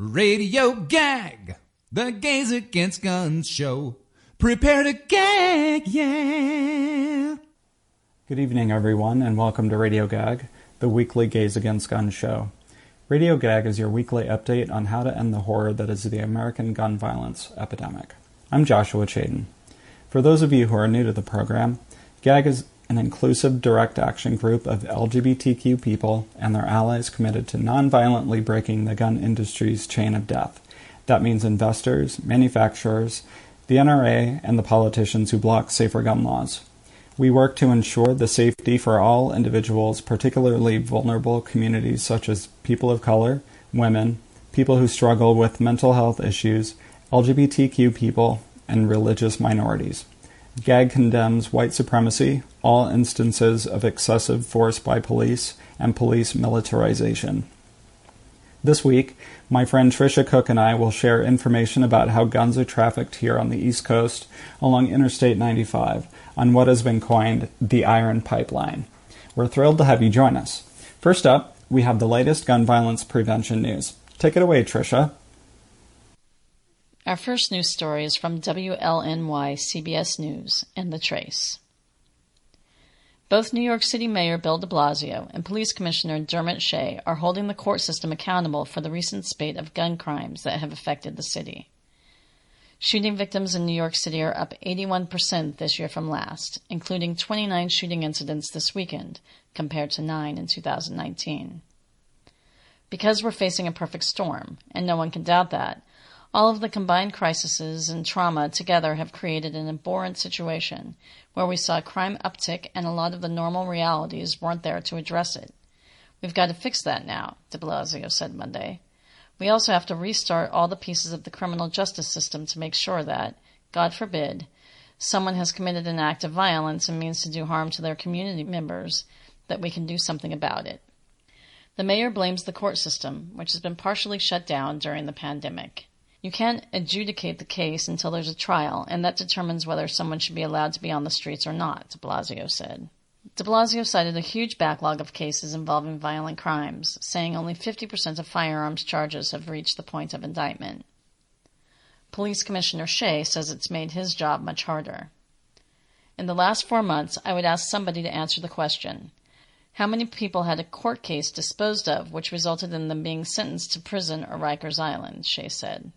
Radio Gag, the Gays Against Guns show. Prepare to gag, yeah. Good evening, everyone, and welcome to Radio Gag, the weekly Gays Against Guns show. Radio Gag is your weekly update on how to end the horror that is the American gun violence epidemic. I'm Joshua Chaden. For those of you who are new to the program, GAG is an inclusive direct action group of LGBTQ people and their allies committed to nonviolently breaking the gun industry's chain of death. That means investors, manufacturers, the NRA, and the politicians who block safer gun laws. We work to ensure the safety for all individuals, particularly vulnerable communities such as people of color, women, people who struggle with mental health issues, LGBTQ people, and religious minorities. GAG condemns white supremacy, all instances of excessive force by police, and police militarization. This week, my friend Tricia Cook and I will share information about how guns are trafficked here on the East Coast along Interstate 95 on what has been coined the Iron Pipeline. We're thrilled to have you join us. First up, we have the latest gun violence prevention news. Take it away, Tricia. Our first news story is from WLNY CBS News and The Trace. Both New York City Mayor Bill de Blasio and Police Commissioner Dermot Shea are holding the court system accountable for the recent spate of gun crimes that have affected the city. Shooting victims in New York City are up 81% this year from last, including 29 shooting incidents this weekend, compared to 9 in 2019. Because we're facing a perfect storm, and no one can doubt that, all of the combined crises and trauma together have created an abhorrent situation where we saw crime uptick and a lot of the normal realities weren't there to address it. We've got to fix that now, de Blasio said Monday. We also have to restart all the pieces of the criminal justice system to make sure that, God forbid, someone has committed an act of violence and means to do harm to their community members, that we can do something about it. The mayor blames the court system, which has been partially shut down during the pandemic. You can't adjudicate the case until there's a trial, and that determines whether someone should be allowed to be on the streets or not, de Blasio said. De Blasio cited a huge backlog of cases involving violent crimes, saying only 50% of firearms charges have reached the point of indictment. Police Commissioner Shea says it's made his job much harder. In the last four months, I would ask somebody to answer the question How many people had a court case disposed of which resulted in them being sentenced to prison or Rikers Island? Shea said.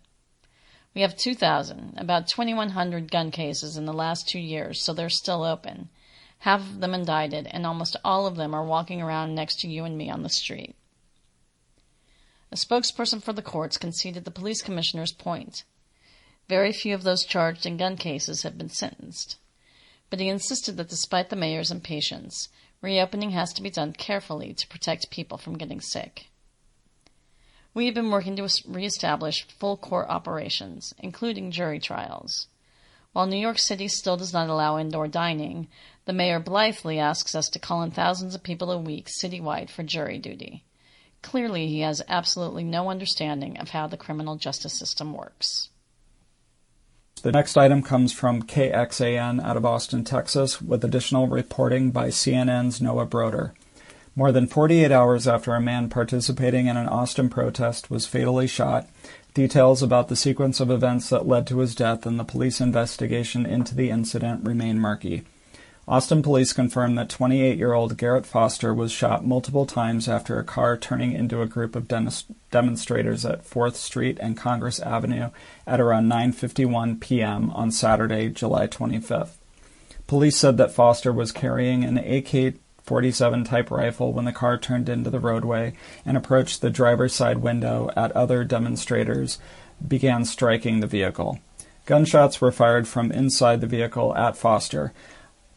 We have 2,000, about 2,100 gun cases in the last two years, so they're still open. Half of them indicted, and almost all of them are walking around next to you and me on the street. A spokesperson for the courts conceded the police commissioner's point. Very few of those charged in gun cases have been sentenced. But he insisted that despite the mayor's impatience, reopening has to be done carefully to protect people from getting sick. We have been working to reestablish full court operations, including jury trials. While New York City still does not allow indoor dining, the mayor blithely asks us to call in thousands of people a week citywide for jury duty. Clearly, he has absolutely no understanding of how the criminal justice system works. The next item comes from KXAN out of Austin, Texas, with additional reporting by CNN's Noah Broder. More than 48 hours after a man participating in an Austin protest was fatally shot, details about the sequence of events that led to his death and the police investigation into the incident remain murky. Austin police confirmed that 28 year old Garrett Foster was shot multiple times after a car turning into a group of demonstrators at 4th Street and Congress Avenue at around 9:51 p.m. on Saturday, July 25th. Police said that Foster was carrying an AK 47 type rifle when the car turned into the roadway and approached the driver's side window at other demonstrators began striking the vehicle. Gunshots were fired from inside the vehicle at Foster,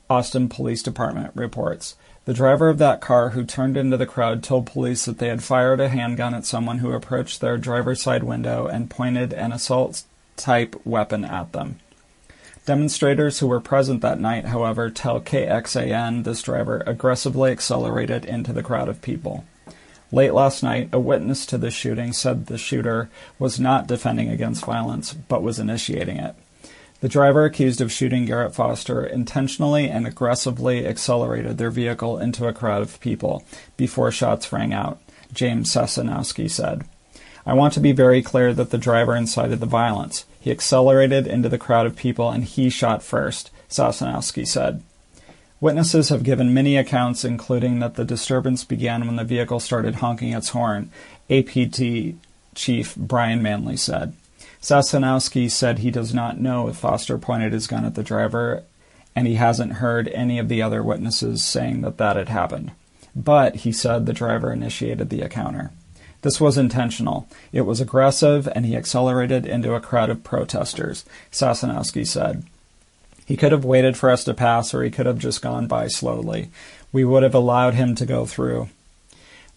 Austin Police Department reports. The driver of that car who turned into the crowd told police that they had fired a handgun at someone who approached their driver's side window and pointed an assault type weapon at them. Demonstrators who were present that night, however, tell KXAN this driver aggressively accelerated into the crowd of people. Late last night, a witness to the shooting said the shooter was not defending against violence, but was initiating it. The driver accused of shooting Garrett Foster intentionally and aggressively accelerated their vehicle into a crowd of people before shots rang out, James Sosnowski said. I want to be very clear that the driver incited the violence. He accelerated into the crowd of people and he shot first, Sosnowski said. Witnesses have given many accounts, including that the disturbance began when the vehicle started honking its horn, APD Chief Brian Manley said. Sosnowski said he does not know if Foster pointed his gun at the driver, and he hasn't heard any of the other witnesses saying that that had happened. But, he said, the driver initiated the encounter. This was intentional. It was aggressive, and he accelerated into a crowd of protesters, Sosnowski said. He could have waited for us to pass, or he could have just gone by slowly. We would have allowed him to go through.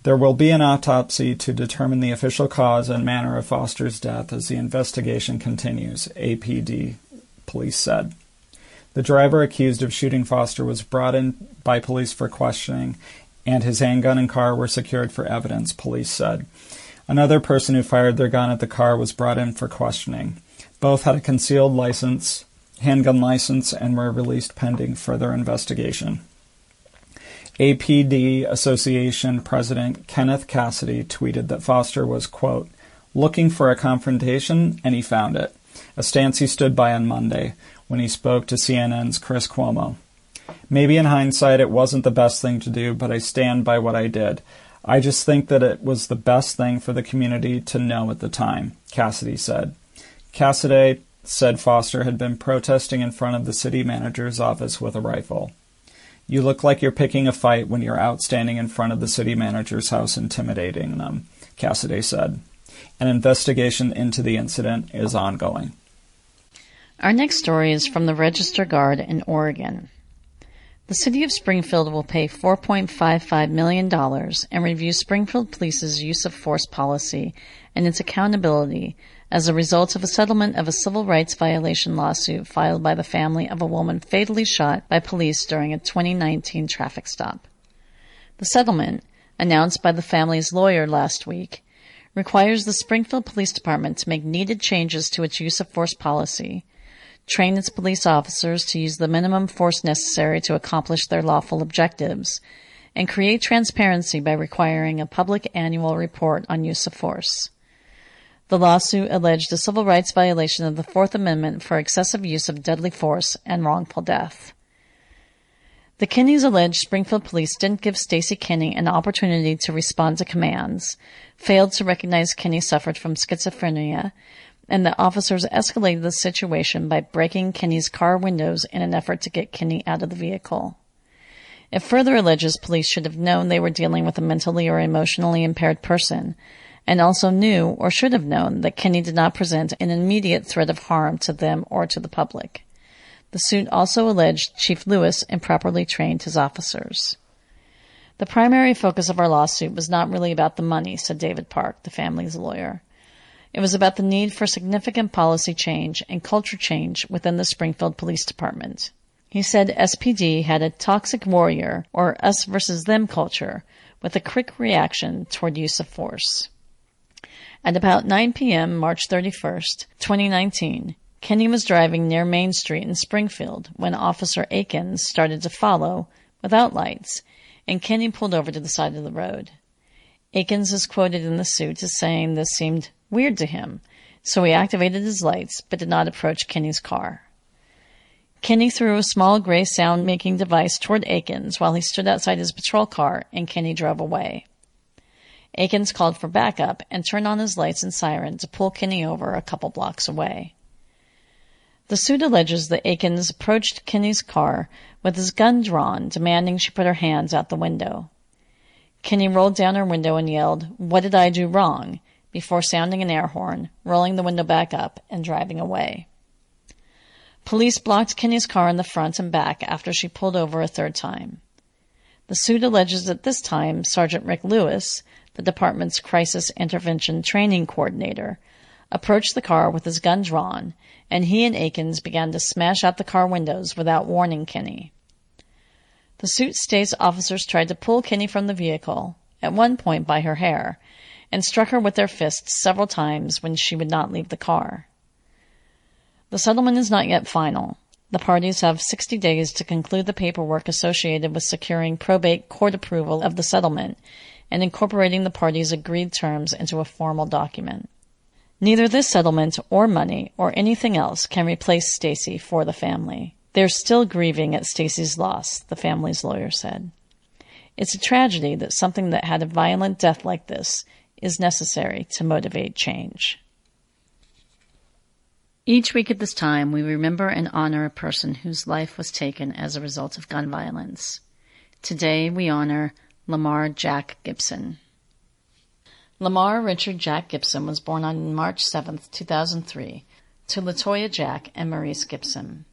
There will be an autopsy to determine the official cause and manner of Foster's death as the investigation continues, APD police said. The driver accused of shooting Foster was brought in by police for questioning, and his handgun and car were secured for evidence, police said. Another person who fired their gun at the car was brought in for questioning. Both had a concealed license handgun license and were released pending further investigation. APD Association President Kenneth Casaday tweeted that Foster was, quote, looking for a confrontation, and he found it, a stance he stood by on Monday when he spoke to CNN's Chris Cuomo. Maybe in hindsight it wasn't the best thing to do, but I stand by what I did. I just think that it was the best thing for the community to know at the time, Casaday said. Casaday said Foster had been protesting in front of the city manager's office with a rifle. You look like you're picking a fight when you're out standing in front of the city manager's house intimidating them, Casaday said. An investigation into the incident is ongoing. Our next story is from the Register Guard in Oregon. The city of Springfield will pay $4.55 million and review Springfield Police's use of force policy and its accountability as a result of a settlement of a civil rights violation lawsuit filed by the family of a woman fatally shot by police during a 2019 traffic stop. The settlement, announced by the family's lawyer last week, requires the Springfield Police Department to make needed changes to its use of force policy, train its police officers to use the minimum force necessary to accomplish their lawful objectives, and create transparency by requiring a public annual report on use of force. The lawsuit alleged a civil rights violation of the Fourth Amendment for excessive use of deadly force and wrongful death. The Kinneys alleged Springfield police didn't give Stacy Kinney an opportunity to respond to commands, failed to recognize Kinney suffered from schizophrenia, and the officers escalated the situation by breaking Kenny's car windows in an effort to get Kenny out of the vehicle. It further alleges police should have known they were dealing with a mentally or emotionally impaired person, and also knew or should have known that Kenny did not present an immediate threat of harm to them or to the public. The suit also alleged Chief Lewis improperly trained his officers. The primary focus of our lawsuit was not really about the money, said David Park, the family's lawyer. It was about the need for significant policy change and culture change within the Springfield Police Department. He said SPD had a toxic warrior or us versus them culture with a quick reaction toward use of force. At about 9 p.m., March 31st, 2019, Kenny was driving near Main Street in Springfield when Officer Akins started to follow without lights, and Kenny pulled over to the side of the road. Akins is quoted in the suit as saying this seemed weird to him, so he activated his lights but did not approach Kinney's car. Kinney threw a small gray sound making device toward Akins while he stood outside his patrol car, and Kinney drove away. Akins called for backup and turned on his lights and siren to pull Kinney over a couple blocks away. The suit alleges that Akins approached Kinney's car with his gun drawn, demanding she put her hands out the window. Kinney rolled down her window and yelled, What did I do wrong? Before sounding an air horn, rolling the window back up, and driving away. Police blocked Kinney's car in the front and back after she pulled over a third time. The suit alleges that this time Sergeant Rick Lewis, the department's crisis intervention training coordinator, approached the car with his gun drawn, and he and Akins began to smash out the car windows without warning Kinney. The suit states officers tried to pull Kinney from the vehicle, at one point by her hair, and struck her with their fists several times when she would not leave the car. The settlement is not yet final. The parties have 60 days to conclude the paperwork associated with securing probate court approval of the settlement and incorporating the parties' agreed terms into a formal document. Neither this settlement or money or anything else can replace Stacy for the family. They're still grieving at Stacy's loss, the family's lawyer said. It's a tragedy that something that had a violent death like this is necessary to motivate change. Each week at this time, we remember and honor a person whose life was taken as a result of gun violence. Today, we honor Lamar Jack Gibson. Lamar Richard Jack Gibson was born on March 7, 2003, to Latoya Jack and Maurice Gibson.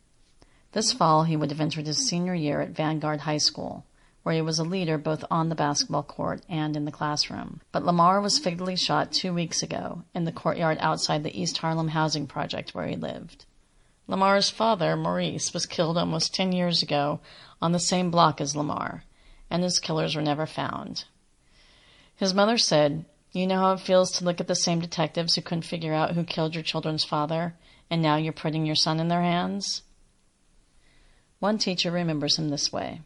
This fall, he would have entered his senior year at Vanguard High School, where he was a leader both on the basketball court and in the classroom. But Lamar was fatally shot two weeks ago in the courtyard outside the East Harlem housing project where he lived. Lamar's father, Maurice, was killed almost 10 years ago on the same block as Lamar and his killers were never found. His mother said, You know how it feels to look at the same detectives who couldn't figure out who killed your children's father, and now you're putting your son in their hands? One teacher remembers him this way.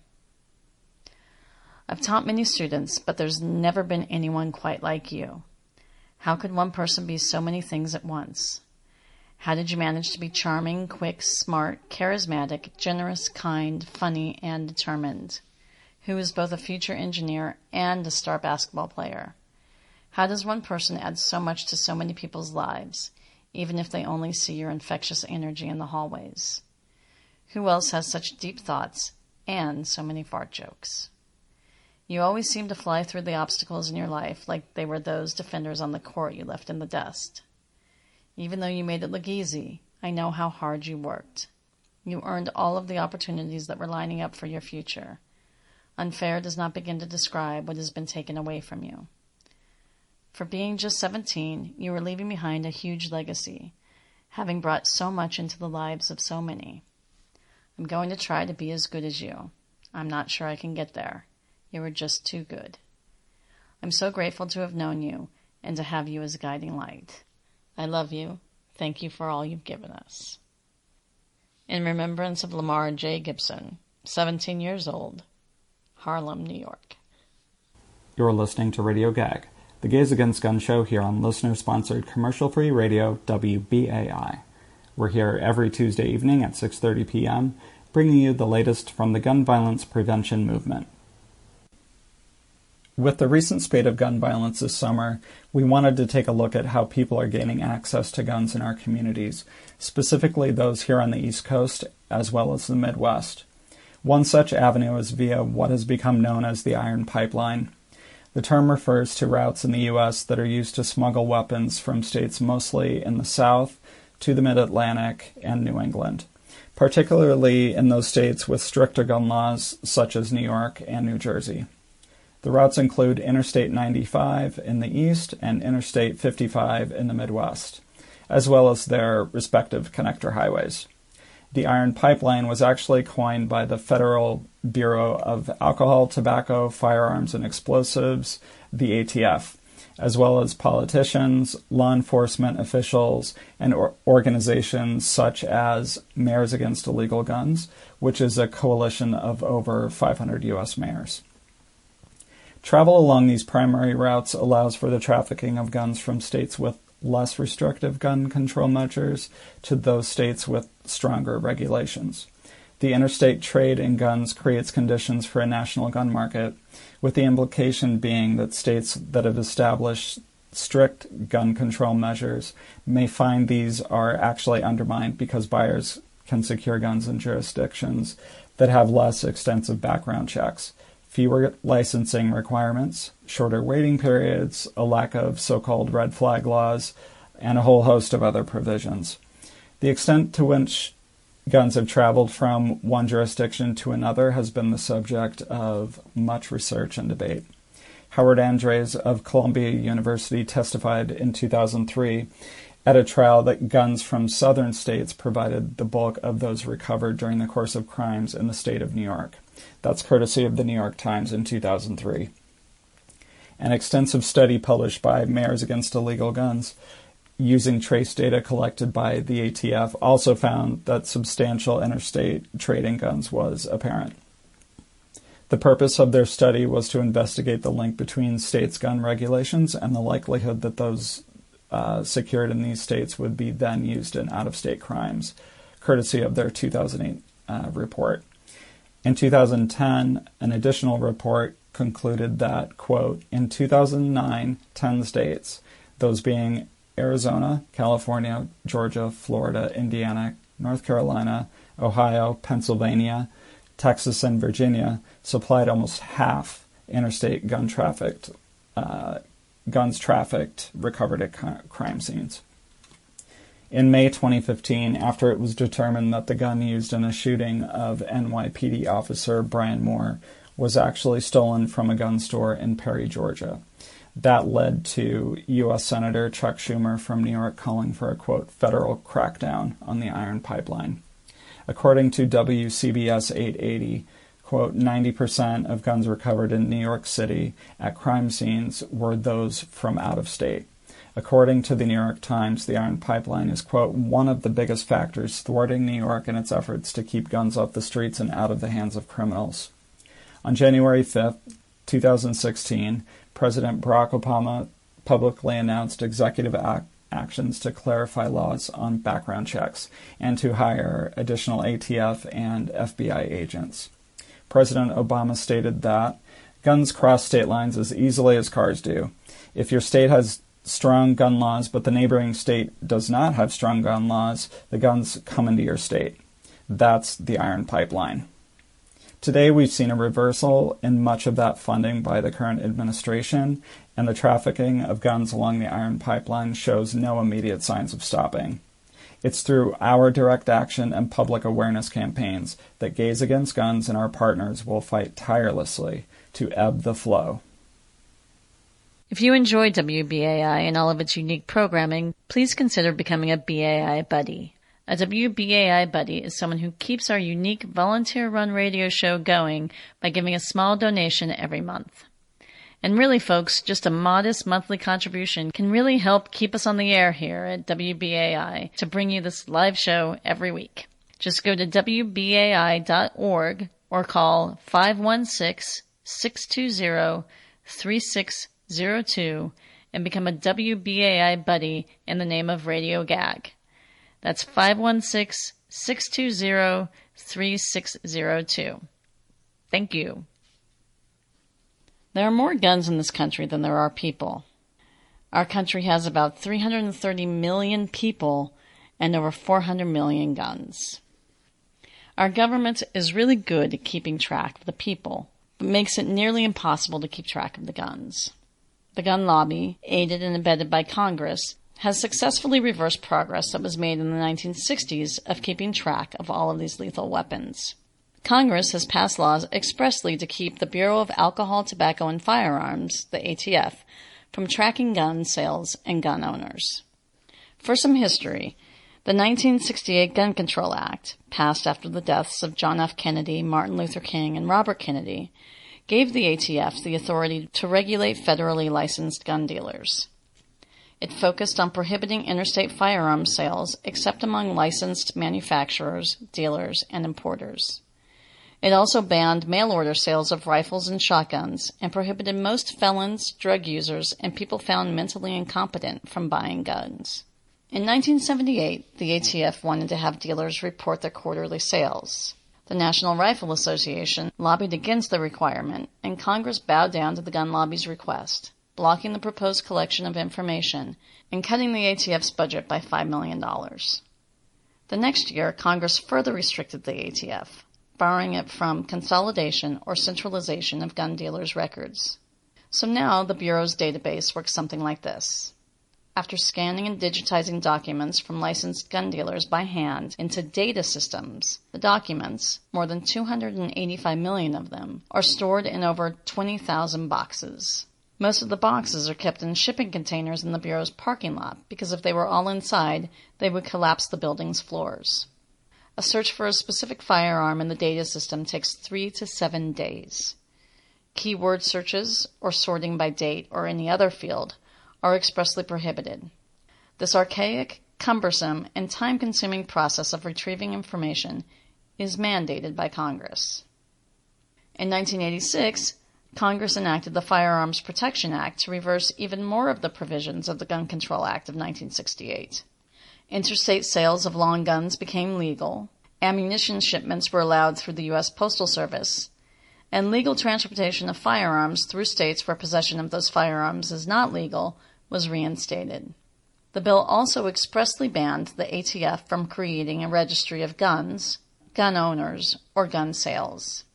I've taught many students, but there's never been anyone quite like you. How could one person be so many things at once? How did you manage to be charming, quick, smart, charismatic, generous, kind, funny, and determined? who is both a future engineer and a star basketball player. How does one person add so much to so many people's lives, even if they only see your infectious energy in the hallways? Who else has such deep thoughts and so many fart jokes? You always seem to fly through the obstacles in your life like they were those defenders on the court you left in the dust. Even though you made it look easy, I know how hard you worked. You earned all of the opportunities that were lining up for your future Unfair does not begin to describe what has been taken away from you. For being just 17, you were leaving behind a huge legacy, having brought so much into the lives of so many. I'm going to try to be as good as you. I'm not sure I can get there. You were just too good. I'm so grateful to have known you and to have you as a guiding light. I love you. Thank you for all you've given us. In remembrance of Lamar J. Gibson, 17 years old, Harlem, New York. You're listening to Radio Gag, the Gays Against Gun show here on listener sponsored commercial free radio WBAI. We're here every Tuesday evening at 6:30 p.m., bringing you the latest from the gun violence prevention movement. With the recent spate of gun violence this summer, we wanted to take a look at how people are gaining access to guns in our communities, specifically those here on the East Coast as well as the Midwest. One such avenue is via what has become known as the Iron Pipeline. The term refers to routes in the U.S. that are used to smuggle weapons from states mostly in the South to the Mid Atlantic and New England, particularly in those states with stricter gun laws such as New York and New Jersey. The routes include Interstate 95 in the east and Interstate 55 in the Midwest, as well as their respective connector highways. The iron pipeline was actually coined by the Federal Bureau of Alcohol, Tobacco, Firearms, and Explosives, the ATF, as well as politicians, law enforcement officials, and or- organizations such as Mayors Against Illegal Guns, which is a coalition of over 500 U.S. mayors. Travel along these primary routes allows for the trafficking of guns from states with less restrictive gun control measures to those states with stronger regulations. The interstate trade in guns creates conditions for a national gun market, with the implication being that states that have established strict gun control measures may find these are actually undermined because buyers can secure guns in jurisdictions that have less extensive background checks, fewer licensing requirements, shorter waiting periods, a lack of so called red flag laws, and a whole host of other provisions. The extent to which guns have traveled from one jurisdiction to another has been the subject of much research and debate. Howard Andres of Columbia University testified in 2003 at a trial that guns from southern states provided the bulk of those recovered during the course of crimes in the state of New York. That's courtesy of the New York Times in 2003. An extensive study published by Mayors Against Illegal Guns using trace data collected by the ATF also found that substantial interstate trading guns was apparent. The purpose of their study was to investigate the link between states' gun regulations and the likelihood that those uh, secured in these states would be then used in out of state crimes, courtesy of their 2008 uh, report. In 2010, an additional report concluded that, quote, in 2009, 10 states, those being Arizona, California, Georgia, Florida, Indiana, North Carolina, Ohio, Pennsylvania, Texas, and Virginia, supplied almost half interstate gun trafficked uh, guns trafficked recovered at crime scenes. In May 2015, after it was determined that the gun used in a shooting of NYPD officer Brian Moore was actually stolen from a gun store in Perry, Georgia. That led to U.S. Senator Chuck Schumer from New York calling for a quote, federal crackdown on the iron pipeline. According to WCBS 880, quote, 90% of guns recovered in New York City at crime scenes were those from out of state. According to the New York Times, the iron pipeline is, quote, one of the biggest factors thwarting New York in its efforts to keep guns off the streets and out of the hands of criminals. On January 5, 2016, President Barack Obama publicly announced executive ac- actions to clarify laws on background checks and to hire additional ATF and FBI agents. President Obama stated that guns cross state lines as easily as cars do. If your state has strong gun laws, but the neighboring state does not have strong gun laws, the guns come into your state. That's the iron pipeline. Today, we've seen a reversal in much of that funding by the current administration, and the trafficking of guns along the iron pipeline shows no immediate signs of stopping. It's through our direct action and public awareness campaigns that Gays Against Guns and our partners will fight tirelessly to ebb the flow. If you enjoy WBAI and all of its unique programming, please consider becoming a BAI buddy. A WBAI buddy is someone who keeps our unique volunteer run radio show going by giving a small donation every month. And really, folks, just a modest monthly contribution can really help keep us on the air here at WBAI to bring you this live show every week. Just go to WBAI.org or call 516 620 3602 and become a WBAI buddy in the name of Radio Gag. That's 516 620 3602. Thank you. There are more guns in this country than there are people. Our country has about 330 million people and over 400 million guns. Our government is really good at keeping track of the people, but makes it nearly impossible to keep track of the guns. The gun lobby, aided and abetted by Congress, has successfully reversed progress that was made in the 1960s of keeping track of all of these lethal weapons. Congress has passed laws expressly to keep the Bureau of Alcohol, Tobacco, and Firearms, the ATF, from tracking gun sales and gun owners. For some history, the 1968 Gun Control Act, passed after the deaths of John F. Kennedy, Martin Luther King, and Robert Kennedy, gave the ATF the authority to regulate federally licensed gun dealers. It focused on prohibiting interstate firearms sales except among licensed manufacturers, dealers, and importers. It also banned mail order sales of rifles and shotguns and prohibited most felons, drug users, and people found mentally incompetent from buying guns. In 1978, the ATF wanted to have dealers report their quarterly sales. The National Rifle Association lobbied against the requirement, and Congress bowed down to the gun lobby's request, blocking the proposed collection of information and cutting the ATF's budget by $5 million. The next year, Congress further restricted the ATF, barring it from consolidation or centralization of gun dealers' records. So now the Bureau's database works something like this. After scanning and digitizing documents from licensed gun dealers by hand into data systems, the documents, more than 285 million of them, are stored in over 20,000 boxes. Most of the boxes are kept in shipping containers in the Bureau's parking lot because if they were all inside, they would collapse the building's floors. A search for a specific firearm in the data system takes three to seven days. Keyword searches, or sorting by date or any other field, are expressly prohibited. This archaic, cumbersome, and time consuming process of retrieving information is mandated by Congress. In 1986, Congress enacted the Firearms Protection Act to reverse even more of the provisions of the Gun Control Act of 1968. Interstate sales of long guns became legal, ammunition shipments were allowed through the U.S. Postal Service, and legal transportation of firearms through states where possession of those firearms is not legal was reinstated. The bill also expressly banned the ATF from creating a registry of guns, gun owners, or gun sales.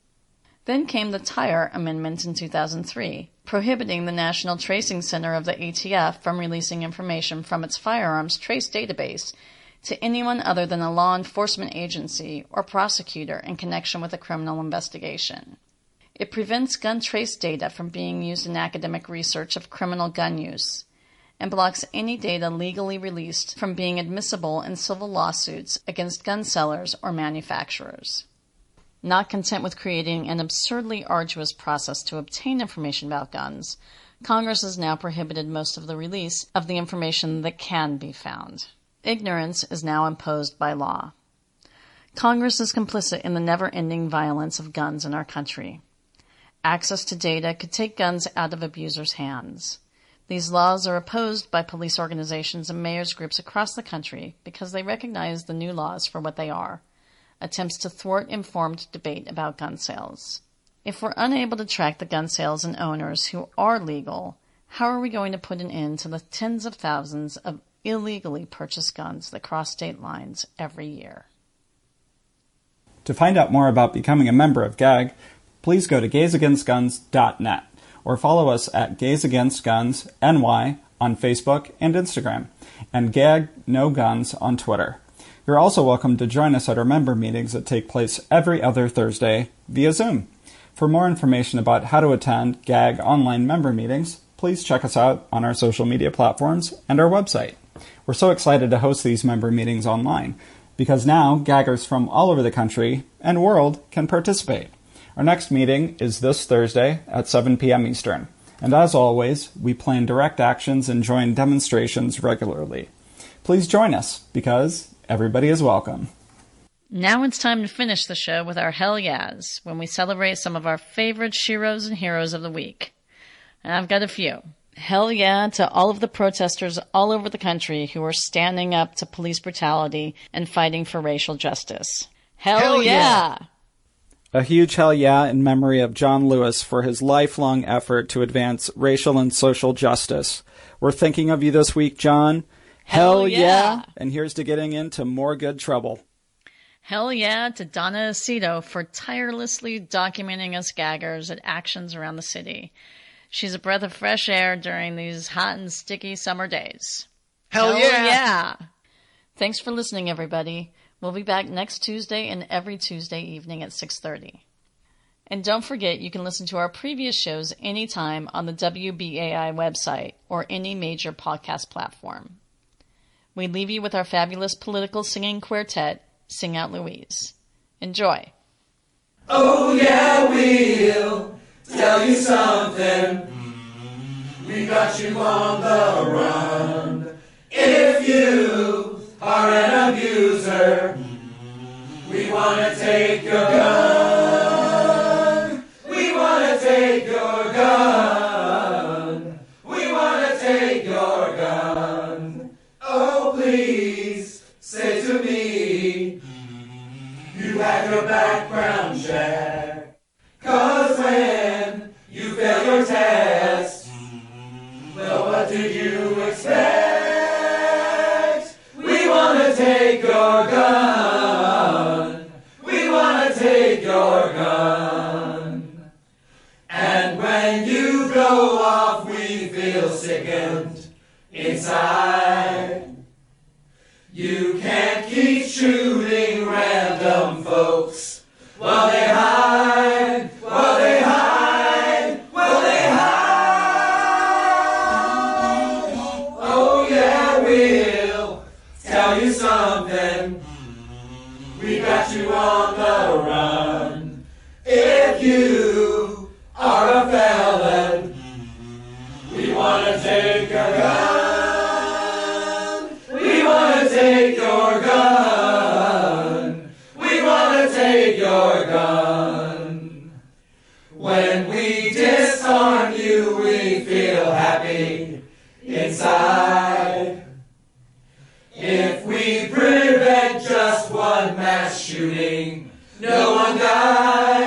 Then came the Tiahrt Amendment in 2003, prohibiting the National Tracing Center of the ATF from releasing information from its firearms trace database to anyone other than a law enforcement agency or prosecutor in connection with a criminal investigation. It prevents gun trace data from being used in academic research of criminal gun use and blocks any data legally released from being admissible in civil lawsuits against gun sellers or manufacturers. Not content with creating an absurdly arduous process to obtain information about guns, Congress has now prohibited most of the release of the information that can be found. Ignorance is now imposed by law. Congress is complicit in the never ending violence of guns in our country. Access to data could take guns out of abusers' hands. These laws are opposed by police organizations and mayors groups across the country because they recognize the new laws for what they are attempts to thwart informed debate about gun sales. If we're unable to track the gun sales and owners who are legal, how are we going to put an end to the tens of thousands of illegally purchased guns that cross state lines every year? To find out more about becoming a member of GAG, please go to gaysagainstguns.net or follow us at Gays Against Guns NY on Facebook and Instagram, and Gag No Guns on Twitter. You're also welcome to join us at our member meetings that take place every other Thursday via Zoom. For more information about how to attend GAG online member meetings, please check us out on our social media platforms and our website. We're so excited to host these member meetings online because now gaggers from all over the country and world can participate. Our next meeting is this Thursday at 7 p.m. Eastern. And as always, we plan direct actions and join demonstrations regularly. Please join us because Everybody is welcome. Now it's time to finish the show with our Hell Yeahs, when we celebrate some of our favorite sheroes and heroes of the week. And I've got a few. Hell yeah to all of the protesters all over the country who are standing up to police brutality and fighting for racial justice. Hell, hell yeah. yeah! A huge hell yeah in memory of John Lewis for his lifelong effort to advance racial and social justice. We're thinking of you this week, John. Hell, yeah. yeah. And here's to getting into more good trouble. Hell yeah to Donna Aceto for tirelessly documenting us gaggers at actions around the city. She's a breath of fresh air during these hot and sticky summer days. Hell, Hell yeah. yeah. Thanks for listening, everybody. We'll be back next Tuesday and every Tuesday evening at 6.30. And don't forget, you can listen to our previous shows anytime on the WBAI website or any major podcast platform we leave you with our fabulous political singing quartet, Sing Out Louise. Enjoy. Oh, yeah, we'll tell you something. We got you on the run. If you are an abuser, we want to take your gun. We want to take your your background check. Cause when you fail your test, well, what did you expect? We want to take your gun. We want to take your gun. And when you go off, we feel sickened inside. inside. If we prevent just one mass shooting, no one dies.